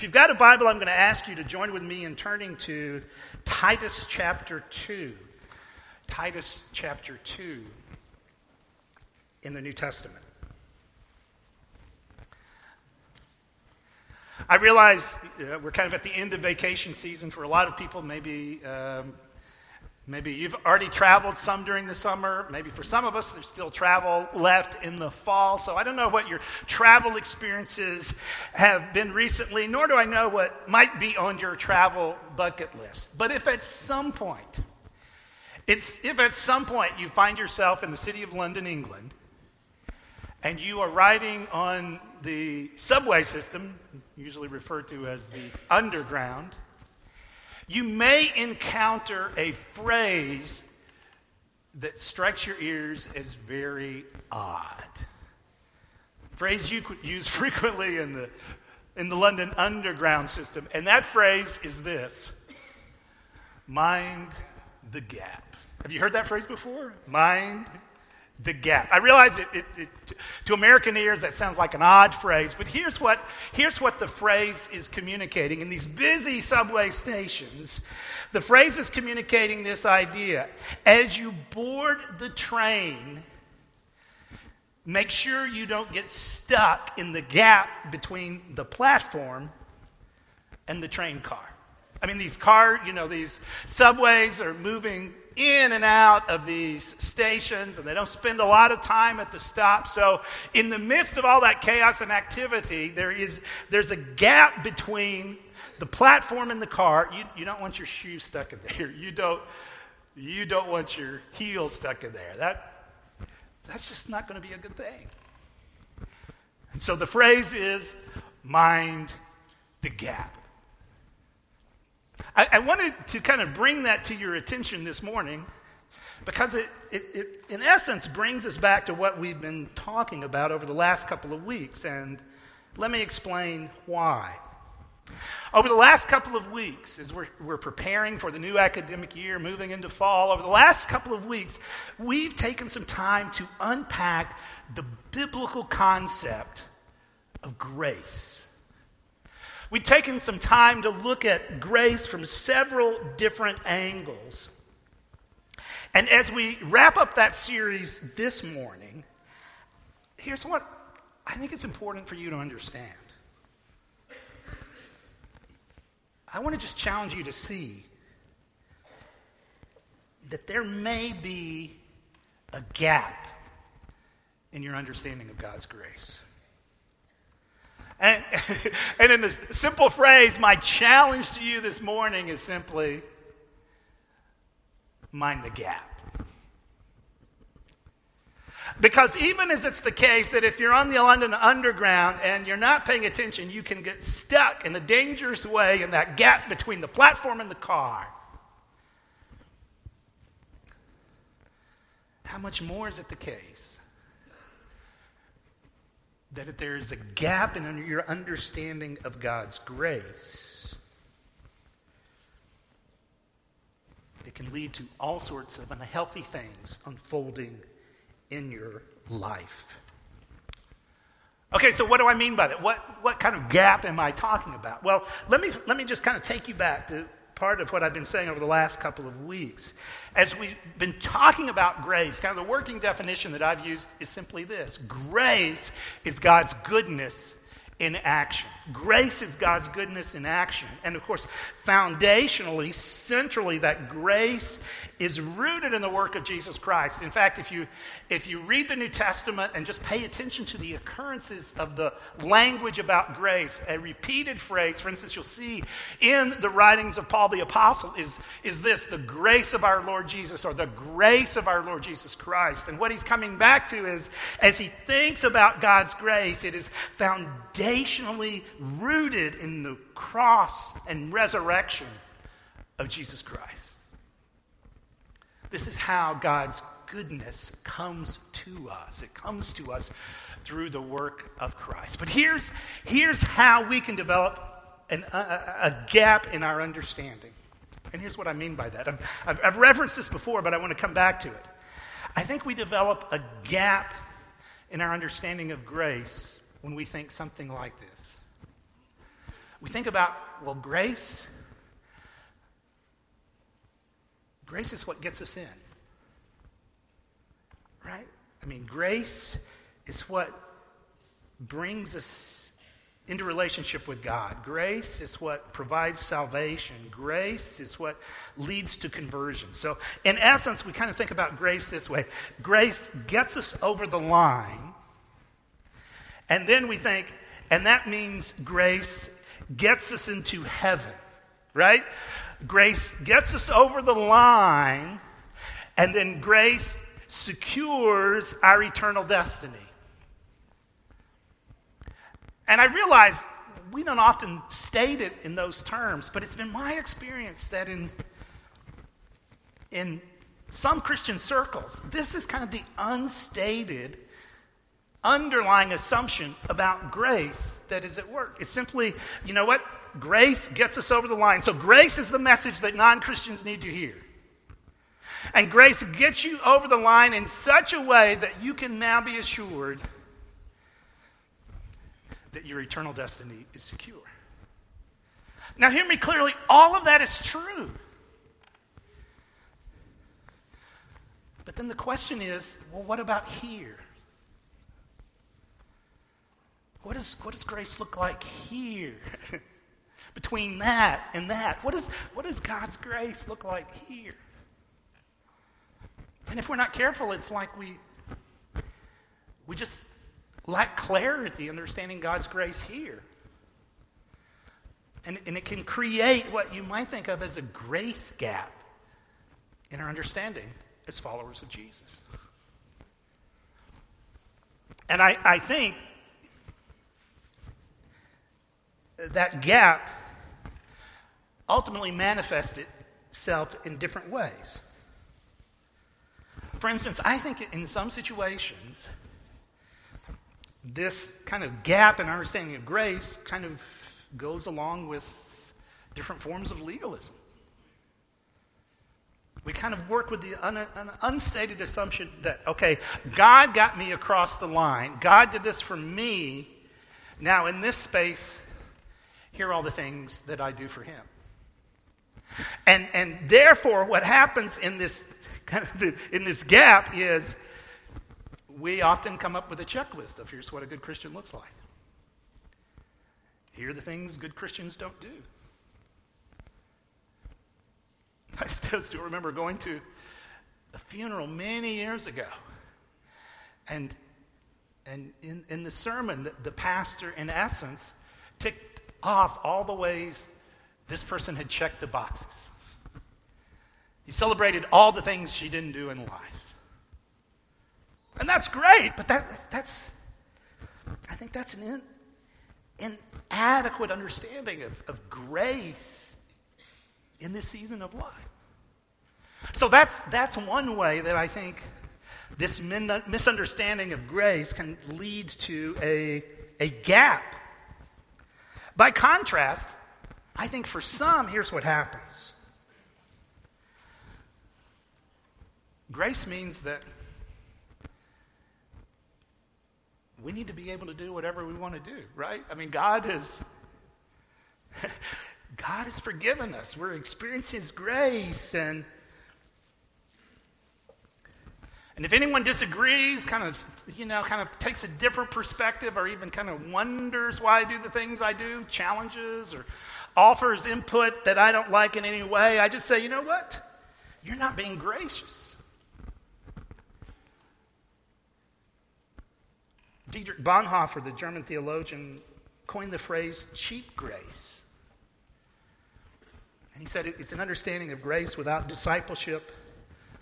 If you've got a Bible, I'm going to ask you to join with me in turning to Titus chapter 2. Titus chapter 2 in the New Testament. I realize uh, we're kind of at the end of vacation season for a lot of people. Maybe um, Maybe you've already traveled some during the summer. Maybe for some of us, there's still travel left in the fall. So I don't know what your travel experiences have been recently, nor do I know what might be on your travel bucket list. But if at some point, it's, if at some point you find yourself in the city of London, England, and you are riding on the subway system, usually referred to as the underground, you may encounter a phrase that strikes your ears as very odd. Phrase you use frequently in the, in the London Underground system, and that phrase is this mind the gap. Have you heard that phrase before? Mind the gap. I realize it, it, it, to American ears that sounds like an odd phrase, but here's what, here's what the phrase is communicating. In these busy subway stations, the phrase is communicating this idea. As you board the train, make sure you don't get stuck in the gap between the platform and the train car. I mean, these car, you know, these subways are moving in and out of these stations and they don't spend a lot of time at the stop. So, in the midst of all that chaos and activity, there is, there's a gap between the platform and the car. You, you don't want your shoes stuck in there. You don't, you don't want your heels stuck in there. That, that's just not going to be a good thing. And so the phrase is mind the gap. I, I, wanted to kind of bring that to your attention this morning because it, it, it, in essence, brings us back to what we've been talking about over the last couple of weeks. And let me explain why. Over the last couple of weeks, as we're, we're preparing for the new academic year, moving into fall, over the last couple of weeks, we've taken some time to unpack the biblical concept of grace. We've taken some time to look at grace from several different angles. And as we wrap up that series this morning, here's what I think it's important for you to understand. I want to just challenge you to see that there may be a gap in your understanding of God's grace. And, and in a simple phrase, my challenge to you this morning is simply mind the gap. Because even as it's the case that if you're on the London Underground and you're not paying attention, you can get stuck in a dangerous way in that gap between the platform and the car. How much more is it the case that if there is a gap in your understanding of God's grace, it can lead to all sorts of unhealthy things unfolding in your life. Okay, so what do I mean by that? What, what kind of gap am I talking about? Well, let me, let me just kind of take you back to part of what I've been saying over the last couple of weeks. As we've been talking about grace, kind of the working definition that I've used is simply this grace is God's goodness in action. Grace is God's goodness in action. And of course, foundationally, centrally, that grace is rooted in the work of Jesus Christ. In fact, if you, if you read the New Testament and just pay attention to the occurrences of the language about grace, a repeated phrase, for instance, you'll see in the writings of Paul the Apostle, is, is this the grace of our Lord Jesus or the grace of our Lord Jesus Christ. And what he's coming back to is as he thinks about God's grace, it is foundationally rooted in the cross and resurrection of Jesus Christ. This is how God's goodness comes to us. It comes to us through the work of Christ. But here's, here's how we can develop an, a, a, gap in our understanding. And here's what I mean by that. I've, I've referenced this before, but I want to come back to it. I think we develop a gap in our understanding of grace when we think something like this we think about, well, grace. Grace is what gets us in. Right? I mean, grace is what brings us into relationship with God. Grace is what provides salvation. Grace is what leads to conversion. So, in essence, we kind of think about grace this way grace gets us over the line, and then we think, and that means grace gets us into heaven, right? Grace gets us over the line, and then grace secures our eternal destiny. And I realize we don't often state it in those terms, but it's been my experience that in, in some Christian circles, this is kind of the unstated, underlying assumption about grace that is at work. It's simply, you know what? Grace gets us over the line. So, grace is the message that non Christians need to hear. And grace gets you over the line in such a way that you can now be assured that your eternal destiny is secure. Now, hear me clearly, all of that is true. But then the question is well, what about here? What, is, what does grace look like here? Between that and that. What, is, what does God's grace look like here? And if we're not careful, it's like we, we just lack clarity understanding God's grace here. And, and it can create what you might think of as a grace gap in our understanding as followers of Jesus. And I, I think that gap ultimately manifests itself in different ways. For instance, I think in some situations, this kind of gap in understanding of grace kind of goes along with different forms of legalism. We kind of work with the un, un, unstated assumption that, okay, God got me across the line. God did this for me. Now, in this space, here are all the things that I do for Him. And, and therefore, what happens in this, kind of in this gap is we often come up with a checklist of here's what a good Christian looks like. Here are the things good Christians don't do. I still, still remember going to a funeral many years ago. And, and in, in the sermon, the, the pastor, in essence, ticked off all the ways this person had checked the boxes. He celebrated all the things she didn't do in life. And that's great, but that, that's, I think that's an in, inadequate understanding of, of grace in this season of life. So that's, that's one way that I think this min- misunderstanding of grace can lead to a, a gap. By contrast, I think for some, here's what happens grace means that we need to be able to do whatever we want to do, right? I mean, God has God has forgiven us. We're experiencing His grace, and and if anyone disagrees, kind of you know, kind of takes a different perspective, or even kind of wonders why I do the things I do, challenges, or offers input that I don't like in any way, I just say, you know what? You're not being gracious. Dietrich Bonhoeffer, the German theologian, coined the phrase cheap grace. And he said it's an understanding of grace without discipleship,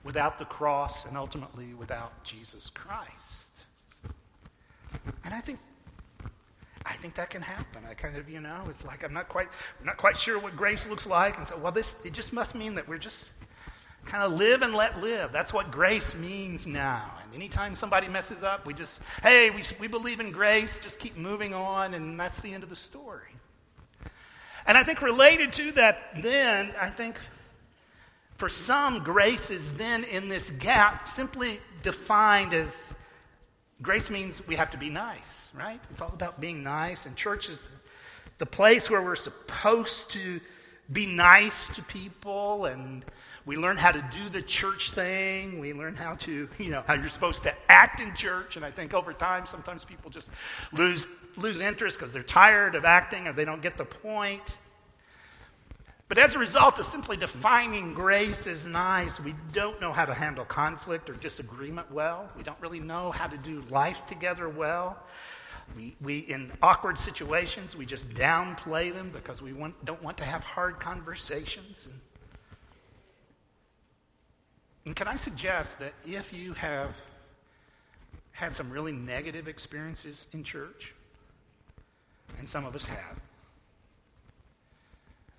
without the cross, and ultimately without Jesus Christ. And I think I think that can happen. I kind of, you know, it's like I'm not quite I'm not quite sure what grace looks like. And so, well, this it just must mean that we're just kind of live and let live. That's what grace means now. And anytime somebody messes up, we just, hey, we, we believe in grace, just keep moving on, and that's the end of the story. And I think related to that, then, I think for some, grace is then in this gap simply defined as grace means we have to be nice, right? It's all about being nice, and church is the place where we're supposed to be nice to people and we learn how to do the church thing. We learn how to, you know, how you're supposed to act in church. And I think over time, sometimes people just lose, lose interest because they're tired of acting or they don't get the point. But as a result of simply defining grace as nice, we don't know how to handle conflict or disagreement well. We don't really know how to do life together well. We, we in awkward situations, we just downplay them because we want, don't want to have hard conversations. And, and can I suggest that if you have had some really negative experiences in church, and some of us have,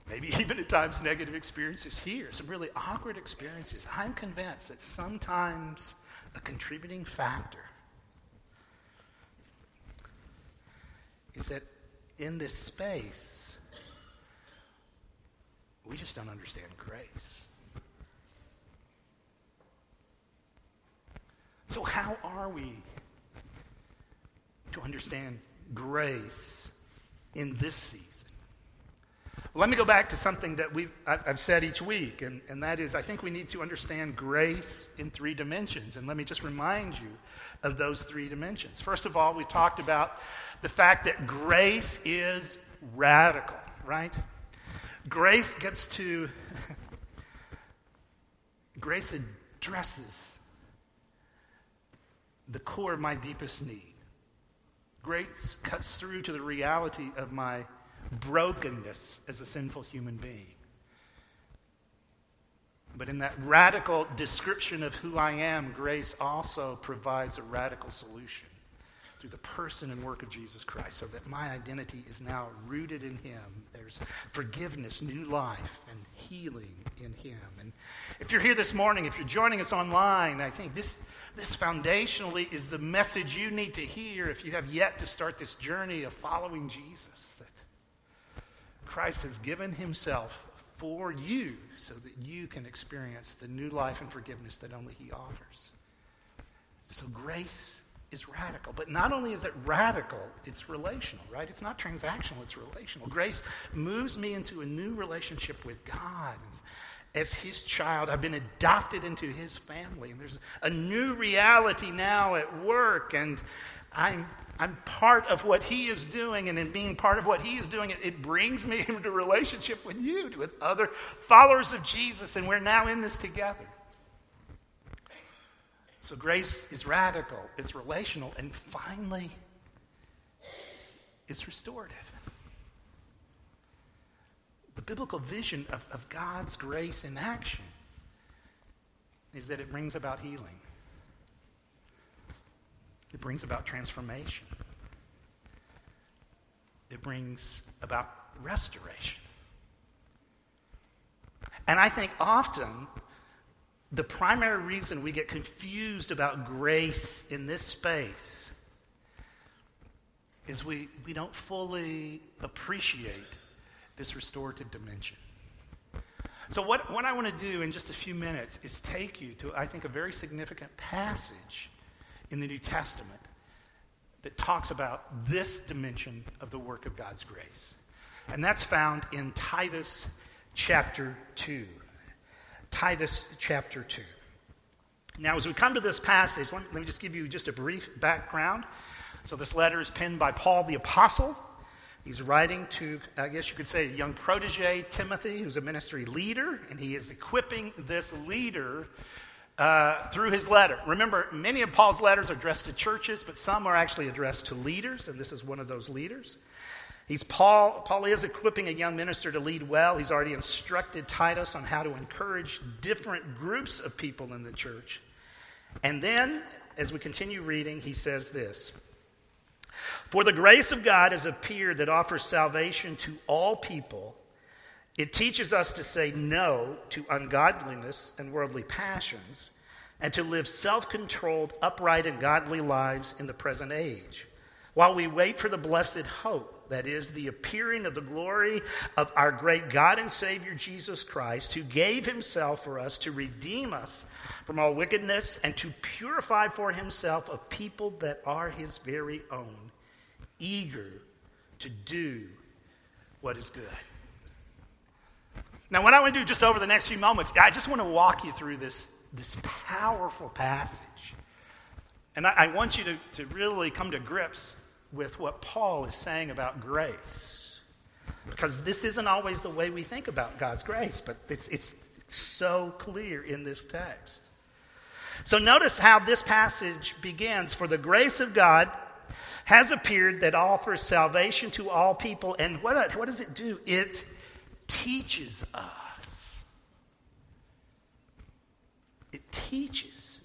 maybe even at times negative experiences here, some really awkward experiences. I'm convinced that sometimes a contributing factor is that in this space, we just don't understand grace. So, how are we to understand grace in this season? Let me go back to something that we've, I've said each week, and, and that is I think we need to understand grace in three dimensions. And let me just remind you of those three dimensions. First of all, we talked about the fact that grace is radical, right? Grace gets to, grace addresses the core of my deepest need. Grace cuts through to the reality of my brokenness as a sinful human being. But in that radical description of who I am, grace also provides a radical solution through the person and work of Jesus Christ so that my identity is now rooted in Him. There's forgiveness, new life, and healing in Him. And if you're here this morning, if you're joining us online, I think this, this foundationally is the message you need to hear if you have yet to start this journey of following Jesus. That Christ has given himself for you so that you can experience the new life and forgiveness that only he offers. So grace is radical. But not only is it radical, it's relational, right? It's not transactional, it's relational. Grace moves me into a new relationship with God. As his child, I've been adopted into his family. And there's a new reality now at work. And I'm I'm part of what he is doing, and in being part of what he is doing, it, it brings me into relationship with you, with other followers of Jesus, and we're now in this together. So grace is radical, it's relational, and finally, it's restorative. The biblical vision of, of God's grace in action is that it brings about healing. It brings about transformation. It brings about restoration. And I think often the primary reason we get confused about grace in this space is we, we don't fully appreciate this restorative dimension. So, what, what I want to do in just a few minutes is take you to, I think, a very significant passage in the New Testament that talks about this dimension of the work of God's grace. And that's found in Titus chapter 2. Titus chapter 2. Now, as we come to this passage, let me, let me just give you just a brief background. So, this letter is penned by Paul the Apostle. He's writing to, I guess you could say, a young protege, Timothy, who's a ministry leader, and he is equipping this leader uh, through his letter. Remember, many of Paul's letters are addressed to churches, but some are actually addressed to leaders, and this is one of those leaders. He's Paul. Paul is equipping a young minister to lead well. He's already instructed Titus on how to encourage different groups of people in the church. And then, as we continue reading, he says this For the grace of God has appeared that offers salvation to all people it teaches us to say no to ungodliness and worldly passions and to live self controlled, upright, and godly lives in the present age, while we wait for the blessed hope, that is, the appearing of the glory of our great God and Savior Jesus Christ, who gave himself for us to redeem us from all wickedness and to purify for himself a people that are his very own, eager to do what is good. Now, what I want to do just over the next few moments, I just want to walk you through this, this powerful passage. And I, I want you to, to really come to grips with what Paul is saying about grace. Because this isn't always the way we think about God's grace, but it's, it's so clear in this text. So notice how this passage begins For the grace of God has appeared that offers salvation to all people. And what, what does it do? It teaches us. It teaches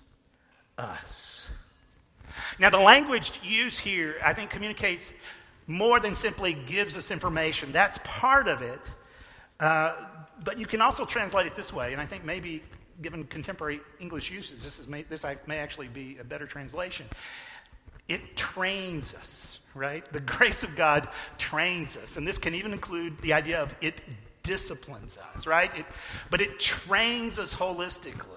us. Now, the language used here, I think, communicates more than simply gives us information. That's part of it. Uh, but you can also translate it this way, and I think maybe given contemporary English uses, this, is may, this may actually be a better translation. It trains us, right? The grace of God trains us. And this can even include the idea of it disciplines us, right? It, but it trains us holistically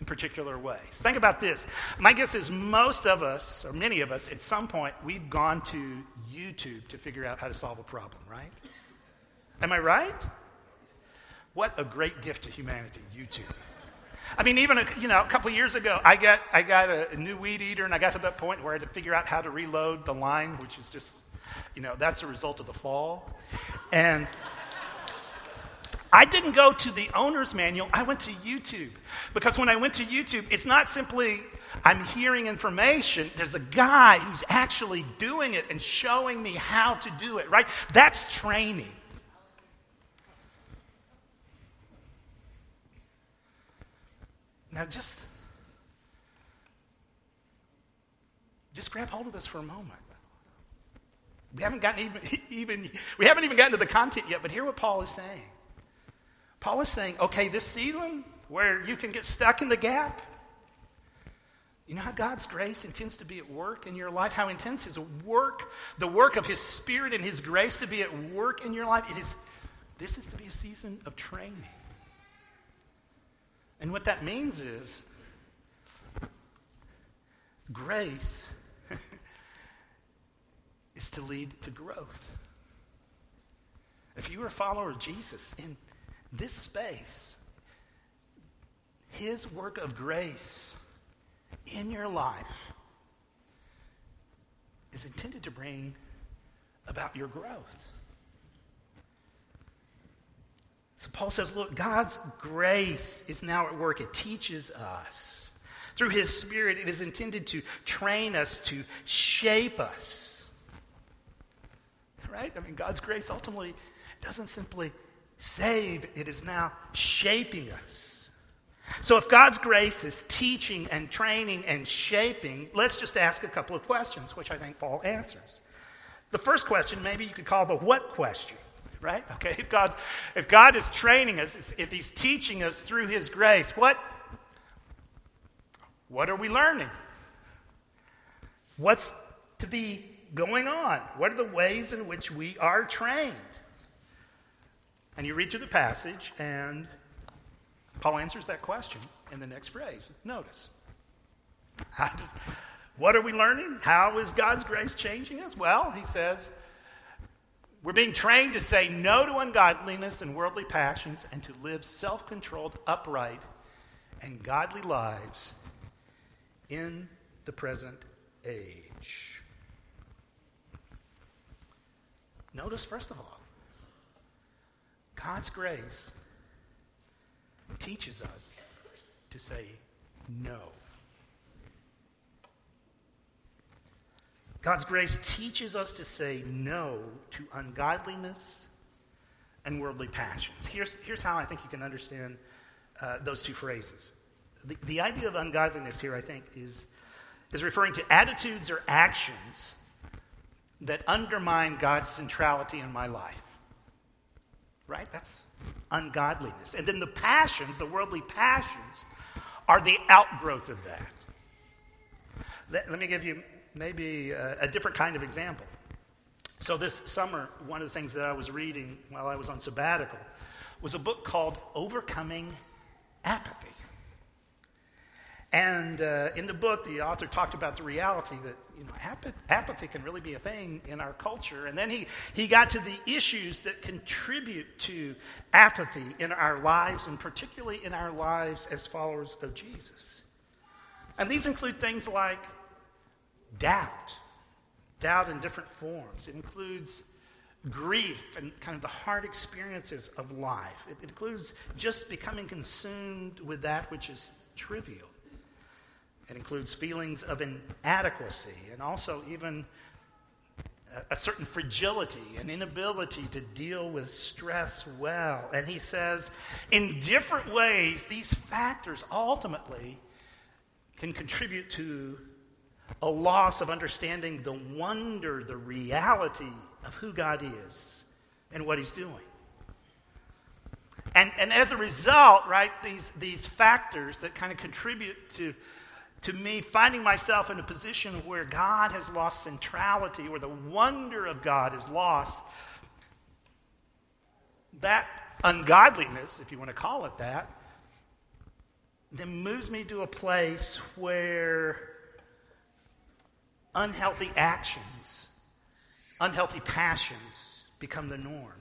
in particular ways. Think about this. My guess is most of us, or many of us, at some point, we've gone to YouTube to figure out how to solve a problem, right? Am I right? What a great gift to humanity, YouTube. I mean, even a, you know, a couple of years ago, I got, I got a, a new weed eater, and I got to that point where I had to figure out how to reload the line, which is just, you know, that's a result of the fall. And I didn't go to the owner's manual, I went to YouTube. Because when I went to YouTube, it's not simply I'm hearing information, there's a guy who's actually doing it and showing me how to do it, right? That's training. Now, just, just grab hold of this for a moment. We haven't gotten even, even we haven't even gotten to the content yet, but hear what Paul is saying. Paul is saying, okay, this season where you can get stuck in the gap, you know how God's grace intends to be at work in your life? How intense His work, the work of His Spirit and His grace to be at work in your life? It is, this is to be a season of training. And what that means is grace is to lead to growth. If you are a follower of Jesus in this space, his work of grace in your life is intended to bring about your growth. So Paul says, look, God's grace is now at work. It teaches us. Through his spirit, it is intended to train us, to shape us. Right? I mean, God's grace ultimately doesn't simply save, it is now shaping us. So, if God's grace is teaching and training and shaping, let's just ask a couple of questions, which I think Paul answers. The first question, maybe you could call the what question right? Okay, if God, if God is training us, if He's teaching us through His grace, what, what are we learning? What's to be going on? What are the ways in which we are trained? And you read through the passage, and Paul answers that question in the next phrase. Notice. Does, what are we learning? How is God's grace changing us? Well, he says, we're being trained to say no to ungodliness and worldly passions and to live self controlled, upright, and godly lives in the present age. Notice, first of all, God's grace teaches us to say no. God's grace teaches us to say no to ungodliness and worldly passions. Here's, here's how I think you can understand uh, those two phrases. The, the idea of ungodliness here, I think, is, is referring to attitudes or actions that undermine God's centrality in my life. Right? That's ungodliness. And then the passions, the worldly passions, are the outgrowth of that. Let, let me give you maybe a, a different kind of example. So, this summer, one of the things that I was reading while I was on sabbatical was a book called Overcoming Apathy. And uh, in the book, the author talked about the reality that you know, apathy can really be a thing in our culture. And then he, he got to the issues that contribute to apathy in our lives, and particularly in our lives as followers of Jesus. And these include things like doubt, doubt in different forms. It includes grief and kind of the hard experiences of life. It includes just becoming consumed with that which is trivial. It includes feelings of inadequacy and also even a certain fragility, an inability to deal with stress well. And he says, in different ways, these factors ultimately can contribute to a loss of understanding the wonder, the reality of who God is and what he's doing. And, and as a result, right, these, these factors that kind of contribute to to me finding myself in a position where God has lost centrality, where the wonder of God is lost, that ungodliness, if you want to call it that, then moves me to a place where unhealthy actions, unhealthy passions become the norm.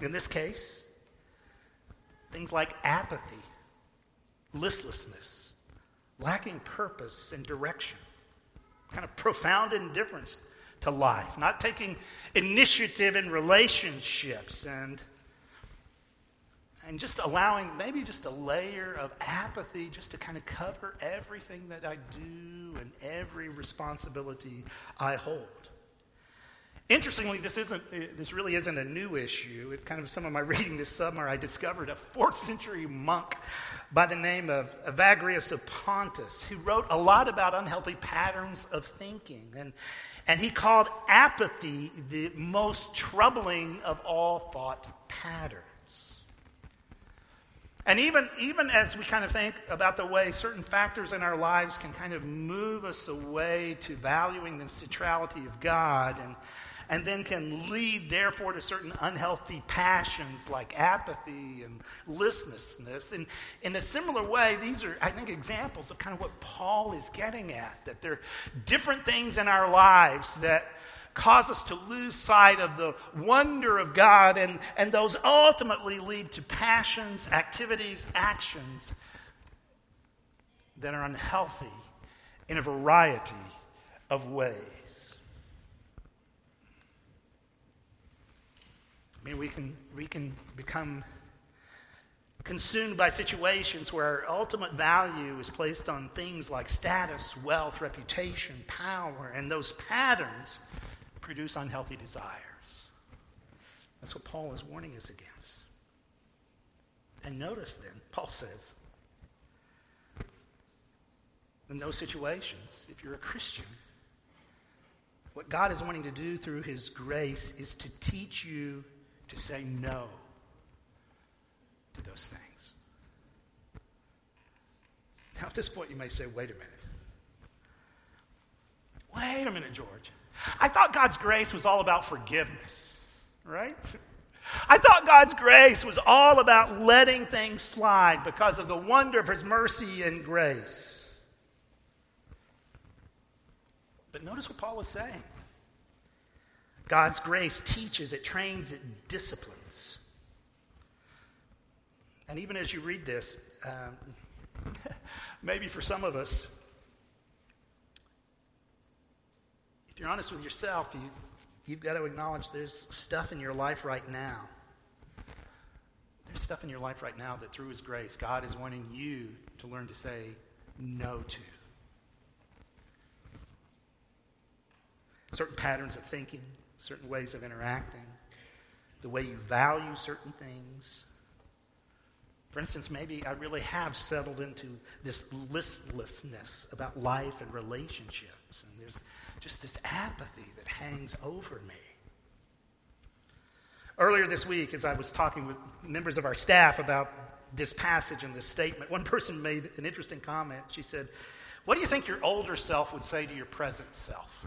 In this case, things like apathy, listlessness, lacking purpose and direction, kind of profound indifference to life, not taking initiative in relationships and and just allowing maybe just a layer of apathy just to kind of cover everything that I do and every responsibility I hold. Interestingly, this isn't this really isn't a new issue. It kind of some of my reading this summer, I discovered a fourth century monk by the name of Evagrius of Pontus, who wrote a lot about unhealthy patterns of thinking. And, and he called apathy the most troubling of all thought patterns. And even, even as we kind of think about the way certain factors in our lives can kind of move us away to valuing the centrality of God and and then can lead, therefore, to certain unhealthy passions like apathy and listlessness. And in a similar way, these are, I think, examples of kind of what Paul is getting at that there are different things in our lives that cause us to lose sight of the wonder of God, and, and those ultimately lead to passions, activities, actions that are unhealthy in a variety of ways. I mean, we can, we can become consumed by situations where our ultimate value is placed on things like status, wealth, reputation, power, and those patterns produce unhealthy desires. That's what Paul is warning us against. And notice then, Paul says, in those situations, if you're a Christian, what God is wanting to do through his grace is to teach you to say no to those things. Now, at this point, you may say, wait a minute. Wait a minute, George. I thought God's grace was all about forgiveness, right? I thought God's grace was all about letting things slide because of the wonder of His mercy and grace. But notice what Paul is saying. God's grace teaches, it trains, it disciplines. And even as you read this, um, maybe for some of us, if you're honest with yourself, you, you've got to acknowledge there's stuff in your life right now. There's stuff in your life right now that through His grace, God is wanting you to learn to say no to. Certain patterns of thinking, certain ways of interacting, the way you value certain things. For instance, maybe I really have settled into this listlessness about life and relationships, and there's just this apathy that hangs over me. Earlier this week, as I was talking with members of our staff about this passage and this statement, one person made an interesting comment. She said, What do you think your older self would say to your present self?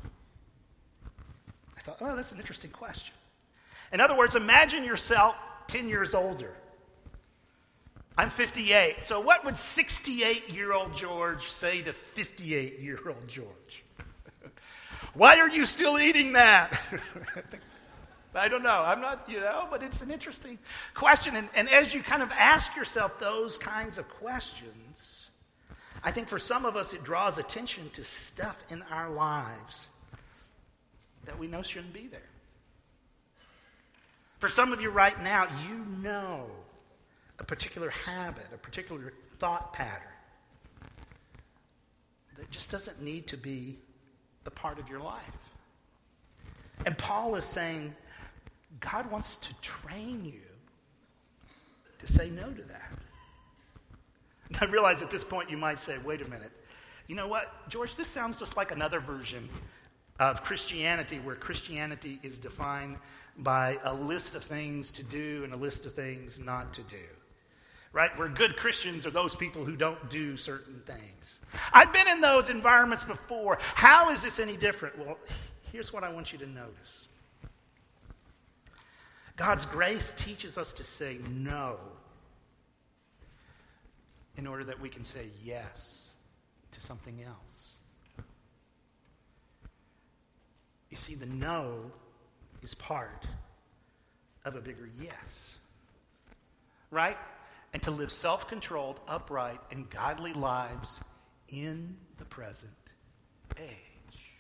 Thought, oh, that's an interesting question. In other words, imagine yourself 10 years older. I'm 58. So, what would 68 year old George say to 58 year old George? Why are you still eating that? I don't know. I'm not, you know, but it's an interesting question. And, and as you kind of ask yourself those kinds of questions, I think for some of us it draws attention to stuff in our lives that we know shouldn't be there. For some of you right now, you know a particular habit, a particular thought pattern that just doesn't need to be a part of your life. And Paul is saying, God wants to train you to say no to that. And I realize at this point you might say, wait a minute. You know what, George, this sounds just like another version of Christianity where Christianity is defined by a list of things to do and a list of things not to do. Right? Where good Christians are those people who don't do certain things. I've been in those environments before. How is this any different? Well, here's what I want you to notice God's grace teaches us to say no in order that we can say yes to something else. You see, the no is part of a bigger yes. Right? And to live self controlled, upright, and godly lives in the present age.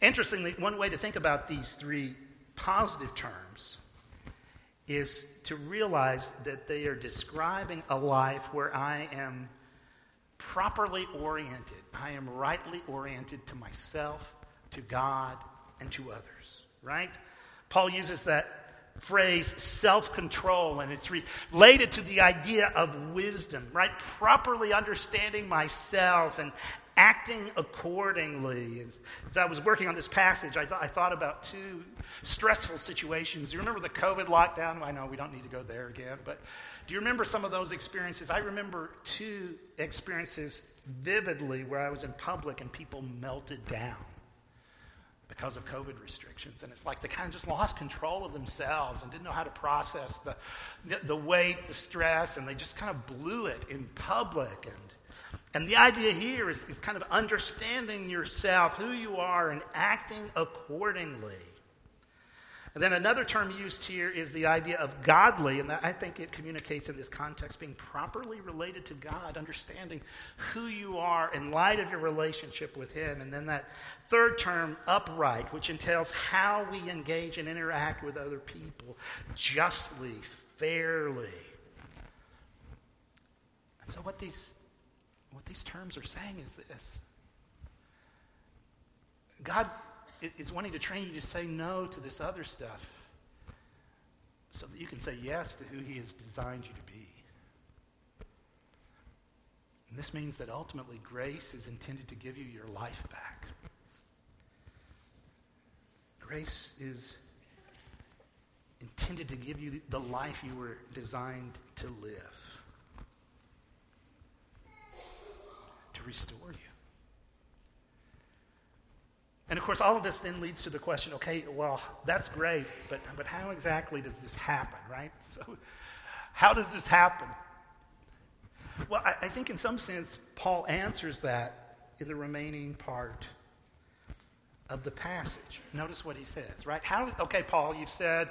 Interestingly, one way to think about these three positive terms is to realize that they are describing a life where I am properly oriented. I am rightly oriented to myself, to God, and to others, right? Paul uses that phrase self control, and it's related to the idea of wisdom, right? Properly understanding myself and acting accordingly. As, I was working on this passage, I, th- I thought about two stressful situations. You remember the COVID lockdown? I know we don't need to go there again, but do you remember some of those experiences? I remember two experiences vividly where I was in public and people melted down because of COVID restrictions. And it's like they kind of just lost control of themselves and didn't know how to process the, the, the weight, the stress, and they just kind of blew it in public. And and the idea here is, is kind of understanding yourself, who you are, and acting accordingly. And then another term used here is the idea of godly, and I think it communicates in this context being properly related to God, understanding who you are in light of your relationship with Him. And then that third term, upright, which entails how we engage and interact with other people justly, fairly. And so, what these what these terms are saying is this God is wanting to train you to say no to this other stuff so that you can say yes to who He has designed you to be. And this means that ultimately grace is intended to give you your life back. Grace is intended to give you the life you were designed to live. to restore you. And of course, all of this then leads to the question okay, well, that's great, but, but how exactly does this happen, right? So, how does this happen? Well, I, I think in some sense, Paul answers that in the remaining part of the passage. Notice what he says, right? How, okay, Paul, you've said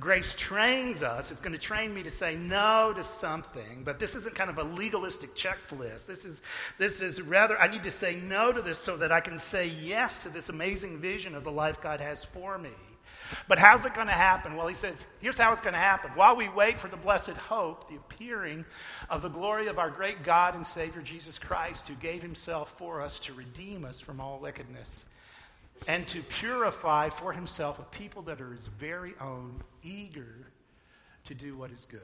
grace trains us. It's going to train me to say no to something, but this isn't kind of a legalistic checklist. This is, this is rather, I need to say no to this so that I can say yes to this amazing vision of the life God has for me. But how's it going to happen? Well, he says, here's how it's going to happen. While we wait for the blessed hope, the appearing of the glory of our great God and Savior Jesus Christ, who gave himself for us to redeem us from all wickedness and to purify for himself a people that are his very own, eager to do what is good.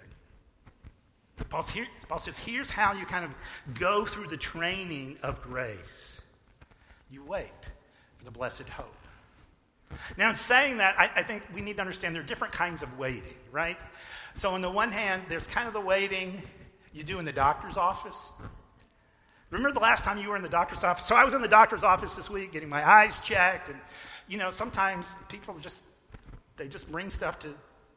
Paul, here, Paul says, here's how you kind of go through the training of grace. You wait for the blessed hope. Now, in saying that, I, I think we need to understand there are different kinds of waiting, right? So, on the one hand, there's kind of the waiting you do in the doctor's office. Remember the last time you were in the doctor's office? So I was in the doctor's office this week getting my eyes checked. And, you know, sometimes people just, they just bring stuff to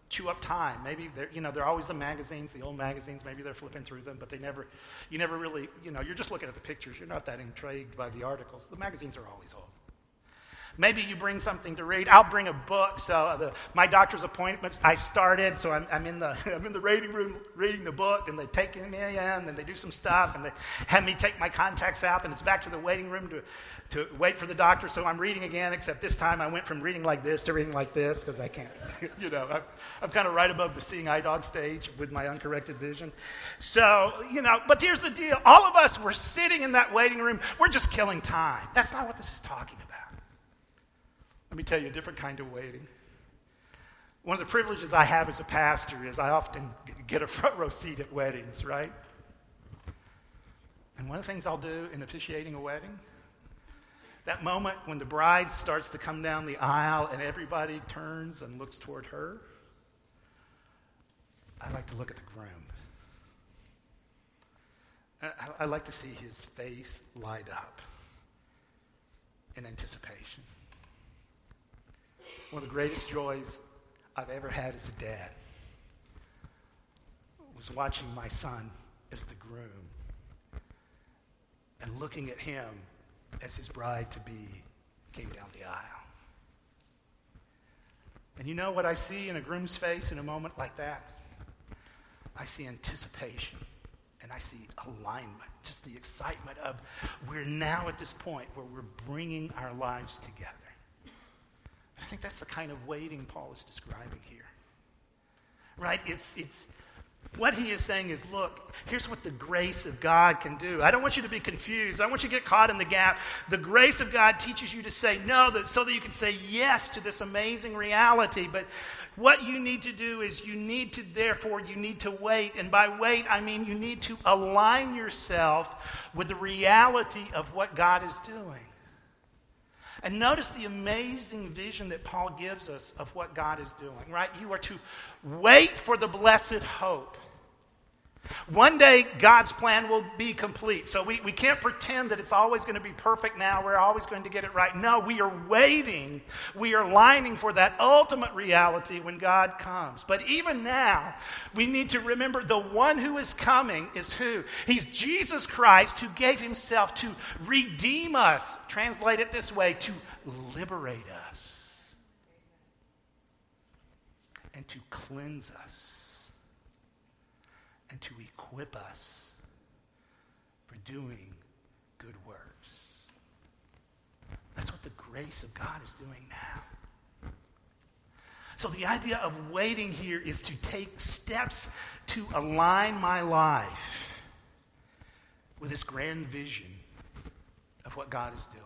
chew up time. Maybe they're, you know, they're always the magazines, the old magazines. Maybe they're flipping through them, but they never, you never really, you know, you're just looking at the pictures. You're not that intrigued by the articles. The magazines are always old. Maybe you bring something to read. I'll bring a book. So uh, the, my doctor's appointments, I started. So I'm, I'm, in the I'm in the reading room reading the book, and they take me in, and they do some stuff, and they have me take my contacts out, and it's back to the waiting room to to wait for the doctor. So I'm reading again, except this time I went from reading like this to reading like this because I can't, you know, I'm, I'm kind of right above the seeing eye dog stage with my uncorrected vision. So, you know, but here's the deal all of us were sitting in that waiting room, we're just killing time. That's not what this is talking about. Let me tell you a different kind of waiting. One of the privileges I have as a pastor is I often get a front row seat at weddings, right? And one of the things I'll do in officiating a wedding, that moment when the bride starts to come down the aisle and everybody turns and looks toward her, I like to look at the groom. I, I like to see his face light up in anticipation. One of the greatest joys I've ever had as a dad was watching my son as the groom and looking at him as his bride to be came down the aisle. And you know what I see in a groom's face in a moment like that? I see anticipation and I see alignment, just the excitement of we're now at this point where we're bringing our lives together. I think that's the kind of waiting Paul is describing here. Right? It's, it's, what he is saying is look, here's what the grace of God can do. I don't want you to be confused. I want you to get caught in the gap. The grace of God teaches you to say no that, so that you can say yes to this amazing reality. But what you need to do is you need to, therefore, you need to wait. And by wait, I mean you need to align yourself with the reality of what God is doing. And notice the amazing vision that Paul gives us of what God is doing, right? You are to wait for the blessed hope. One day, God's plan will be complete. So we, we can't pretend that it's always going to be perfect now. We're always going to get it right. No, we are waiting. We are lining for that ultimate reality when God comes. But even now, we need to remember the one who is coming is who? He's Jesus Christ who gave himself to redeem us. Translate it this way to liberate us and to cleanse us and to equip us for doing good works. That's what the grace of God is doing now. So, the idea of waiting here is to take steps to align my life with this grand vision of what God is doing.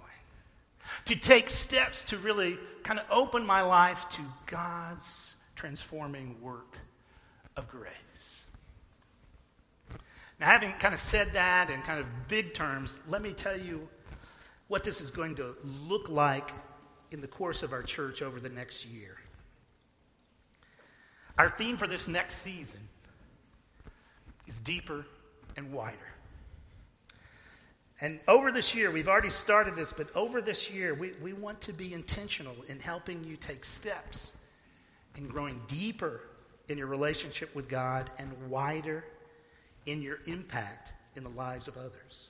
To take steps to really kind of open my life to God's transforming work of grace. Now, having kind of said that in kind of big terms, let me tell you what this is going to look like in the course of our church over the next year. Our theme for this next season is deeper and wider. And over this year, we've already started this, but over this year, we, we want to be intentional in helping you take steps in growing deeper in your relationship with God and wider in your impact in the lives of others.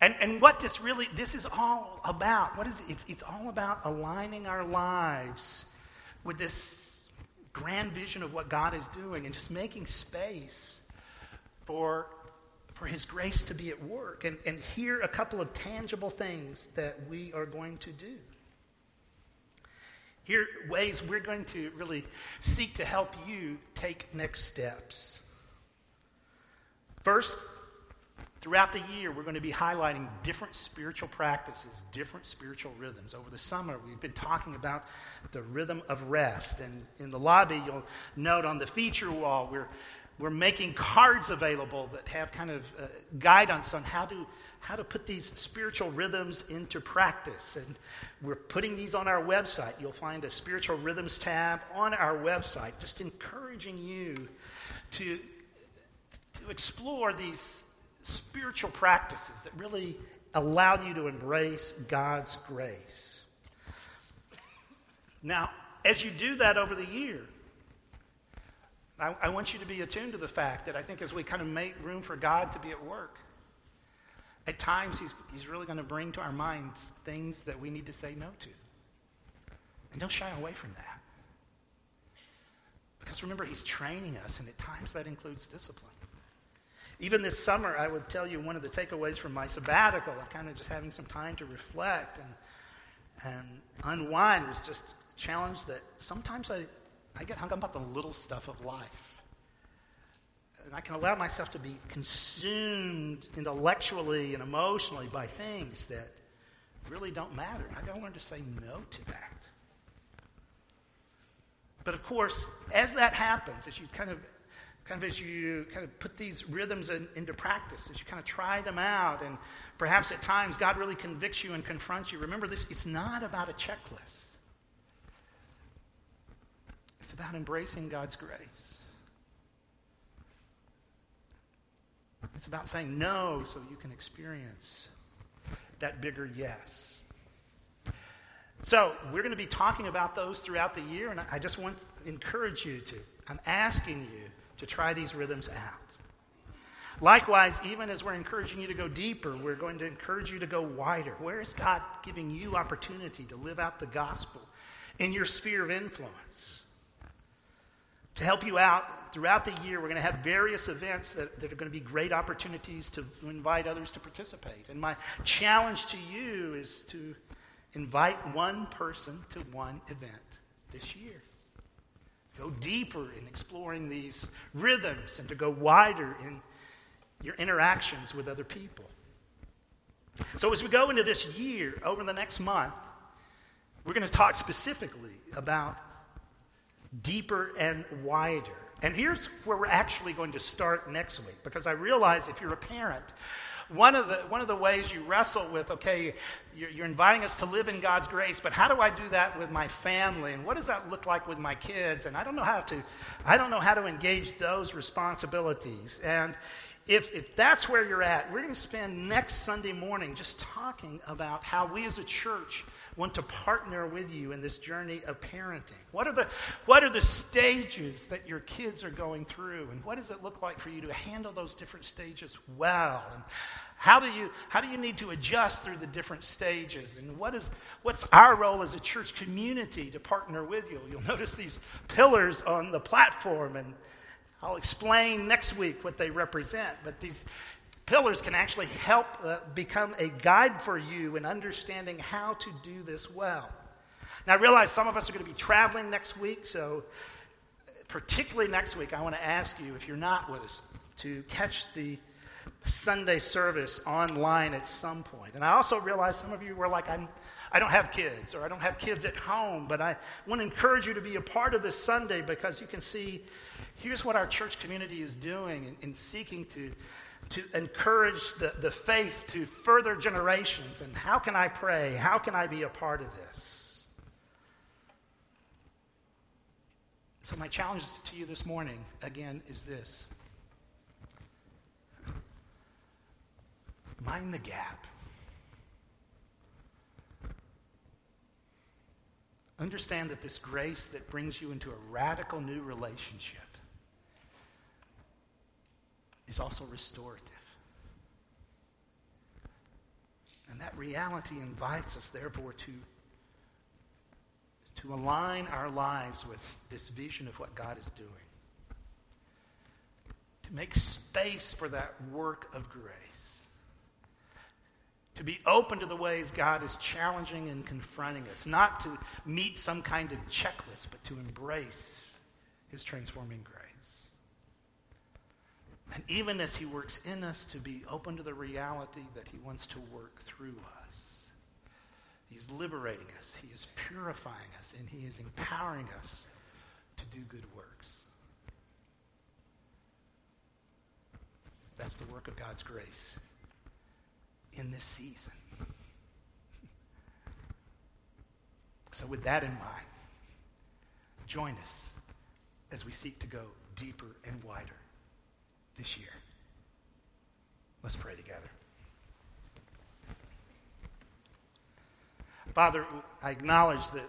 And, and what this really, this is all about. What is it? It's, it's all about aligning our lives with this grand vision of what God is doing and just making space for, for His grace to be at work. And, and here a couple of tangible things that we are going to do. Here ways we're going to really seek to help you take next steps. First, throughout the year, we're going to be highlighting different spiritual practices, different spiritual rhythms. Over the summer, we've been talking about the rhythm of rest. And in the lobby, you'll note on the feature wall, we're, we're making cards available that have kind of uh, guidance on how to, how to put these spiritual rhythms into practice. And we're putting these on our website. You'll find a spiritual rhythms tab on our website, just encouraging you to explore these spiritual practices that really allow you to embrace God's grace. Now, as you do that over the year, I, I, want you to be attuned to the fact that I think as we kind of make room for God to be at work, At times, he's, he's really going to bring to our minds things that we need to say no to. And don't shy away from that. Because remember, he's training us, and at times that includes discipline. Even this summer, I would tell you one of the takeaways from my sabbatical, kind of just having some time to reflect and, and unwind, was just a challenge that sometimes I, I get hung up about the little stuff of life. And I can allow myself to be consumed intellectually and emotionally by things that really don't matter. I got to learn to say no to that. But of course, as that happens, as you kind of kind of as you kind of put these rhythms in, into practice, as you kind of try them out, and perhaps at times God really convicts you and confronts you, remember this it's not about a checklist, it's about embracing God's grace. It's about saying no so you can experience that bigger yes. So, we're going to be talking about those throughout the year, and I just want to encourage you to. I'm asking you to try these rhythms out. Likewise, even as we're encouraging you to go deeper, we're going to encourage you to go wider. Where is God giving you opportunity to live out the gospel in your sphere of influence? To help you out throughout the year, we're going to have various events that, that are going to be great opportunities to invite others to participate. And my challenge to you is to invite one person to one event this year go deeper in exploring these rhythms and to go wider in your interactions with other people. So, as we go into this year, over the next month, we're going to talk specifically about deeper and wider. And here's where we're actually going to start next week because I realize if you're a parent, one of the, one of the ways you wrestle with, okay, you're, you're inviting us to live in God's grace, but how do I do that with my family? And what does that look like with my kids? And I don't know how to, I don't know how to engage those responsibilities. And if, if that's where you're at, we're going to spend next Sunday morning just talking about how we as a church want to partner with you in this journey of parenting. What are the, what are the stages that your kids are going through? And what does it look like for you to handle those different stages well? And how do you, how do you need to adjust through the different stages? And what is, what's our role as a church community to partner with you? You'll notice these pillars on the platform, and I'll explain next week what they represent. But these, pillars can actually help uh, become a guide for you in understanding how to do this well. Now, I realize some of us are going to be traveling next week, so particularly next week, I want to ask you, if you're not with us, to catch the Sunday service online at some point. And I also realize some of you were like, I'm, I don't have kids or I don't have kids at home, but I want to encourage you to be a part of this Sunday because you can see here's what our church community is doing in, in seeking to to encourage the, the faith to further generations. And how can I pray? How can I be a part of this? So, my challenge to you this morning, again, is this mind the gap. Understand that this grace that brings you into a radical new relationship is also restorative. And that reality invites us, therefore, to, to align our lives with this vision of what God is doing. To make space for that work of grace. To be open to the ways God is challenging and confronting us. Not to meet some kind of checklist, but to embrace his transforming grace. And even as He works in us, to be open to the reality that He wants to work through us. He's liberating us, He is purifying us, and He is empowering us to do good works. That's the work of God's grace in this season. So, with that in mind, join us as we seek to go deeper and wider this year. Let's pray together. Father, I acknowledge that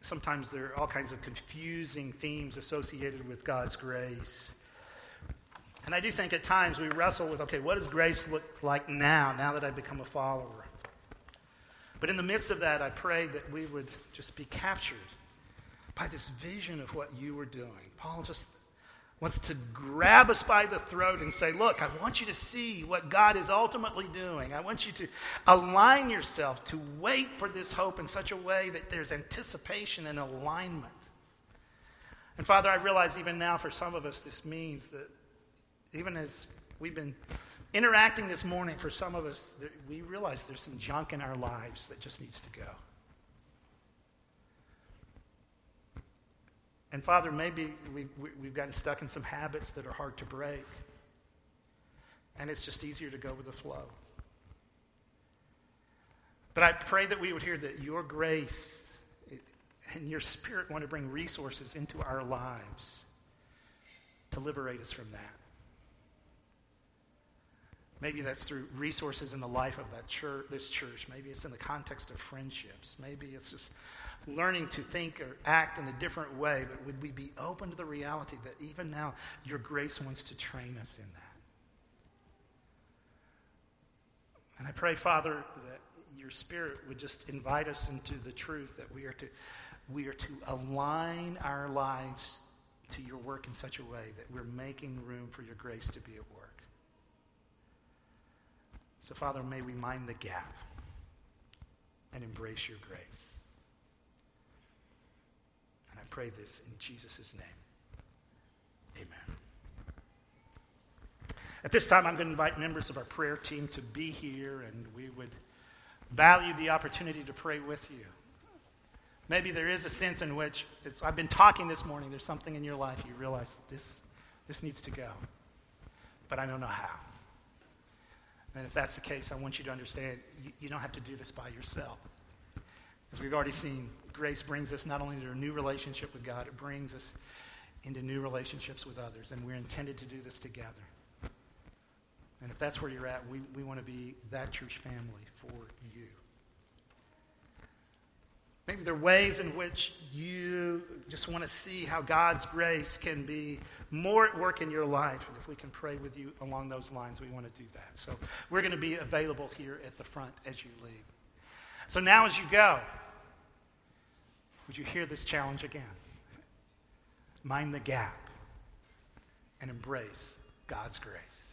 sometimes there are all kinds of confusing themes associated with God's grace. And I do think at times we wrestle with okay, what does grace look like now, now that I've become a follower? But in the midst of that, I pray that we would just be captured by this vision of what you were doing. Paul just wants to grab us by the throat and say, Look, I want you to see what God is ultimately doing. I want you to align yourself to wait for this hope in such a way that there's anticipation and alignment. And Father, I realize even now for some of us, this means that even as we've been interacting this morning, for some of us, we realize there's some junk in our lives that just needs to go. And Father, maybe we, we, we've gotten stuck in some habits that are hard to break. And it's just easier to go with the flow. But I pray that we would hear that your grace and your spirit want to bring resources into our lives to liberate us from that. Maybe that's through resources in the life of that church, this church. Maybe it's in the context of friendships. Maybe it's just learning to think or act in a different way. But would we be open to the reality that even now your grace wants to train us in that? And I pray, Father, that your Spirit would just invite us into the truth that we are to, we are to align our lives to your work in such a way that we're making room for your grace to be at work. So, Father, may we mind the gap and embrace your grace. Pray this in Jesus' name. Amen. At this time, I'm going to invite members of our prayer team to be here, and we would value the opportunity to pray with you. Maybe there is a sense in which I've been talking this morning, there's something in your life you realize this, this needs to go, but I don't know how. And if that's the case, I want you to understand you, you don't have to do this by yourself. As we've already seen, grace brings us not only to a new relationship with God, it brings us into new relationships with others. And we're intended to do this together. And if that's where you're at, we, we want to be that church family for you. Maybe there are ways in which you just want to see how God's grace can be more at work in your life. And if we can pray with you along those lines, we want to do that. So we're going to be available here at the front as you leave. So now, as you go, would you hear this challenge again? Mind the gap and embrace God's grace.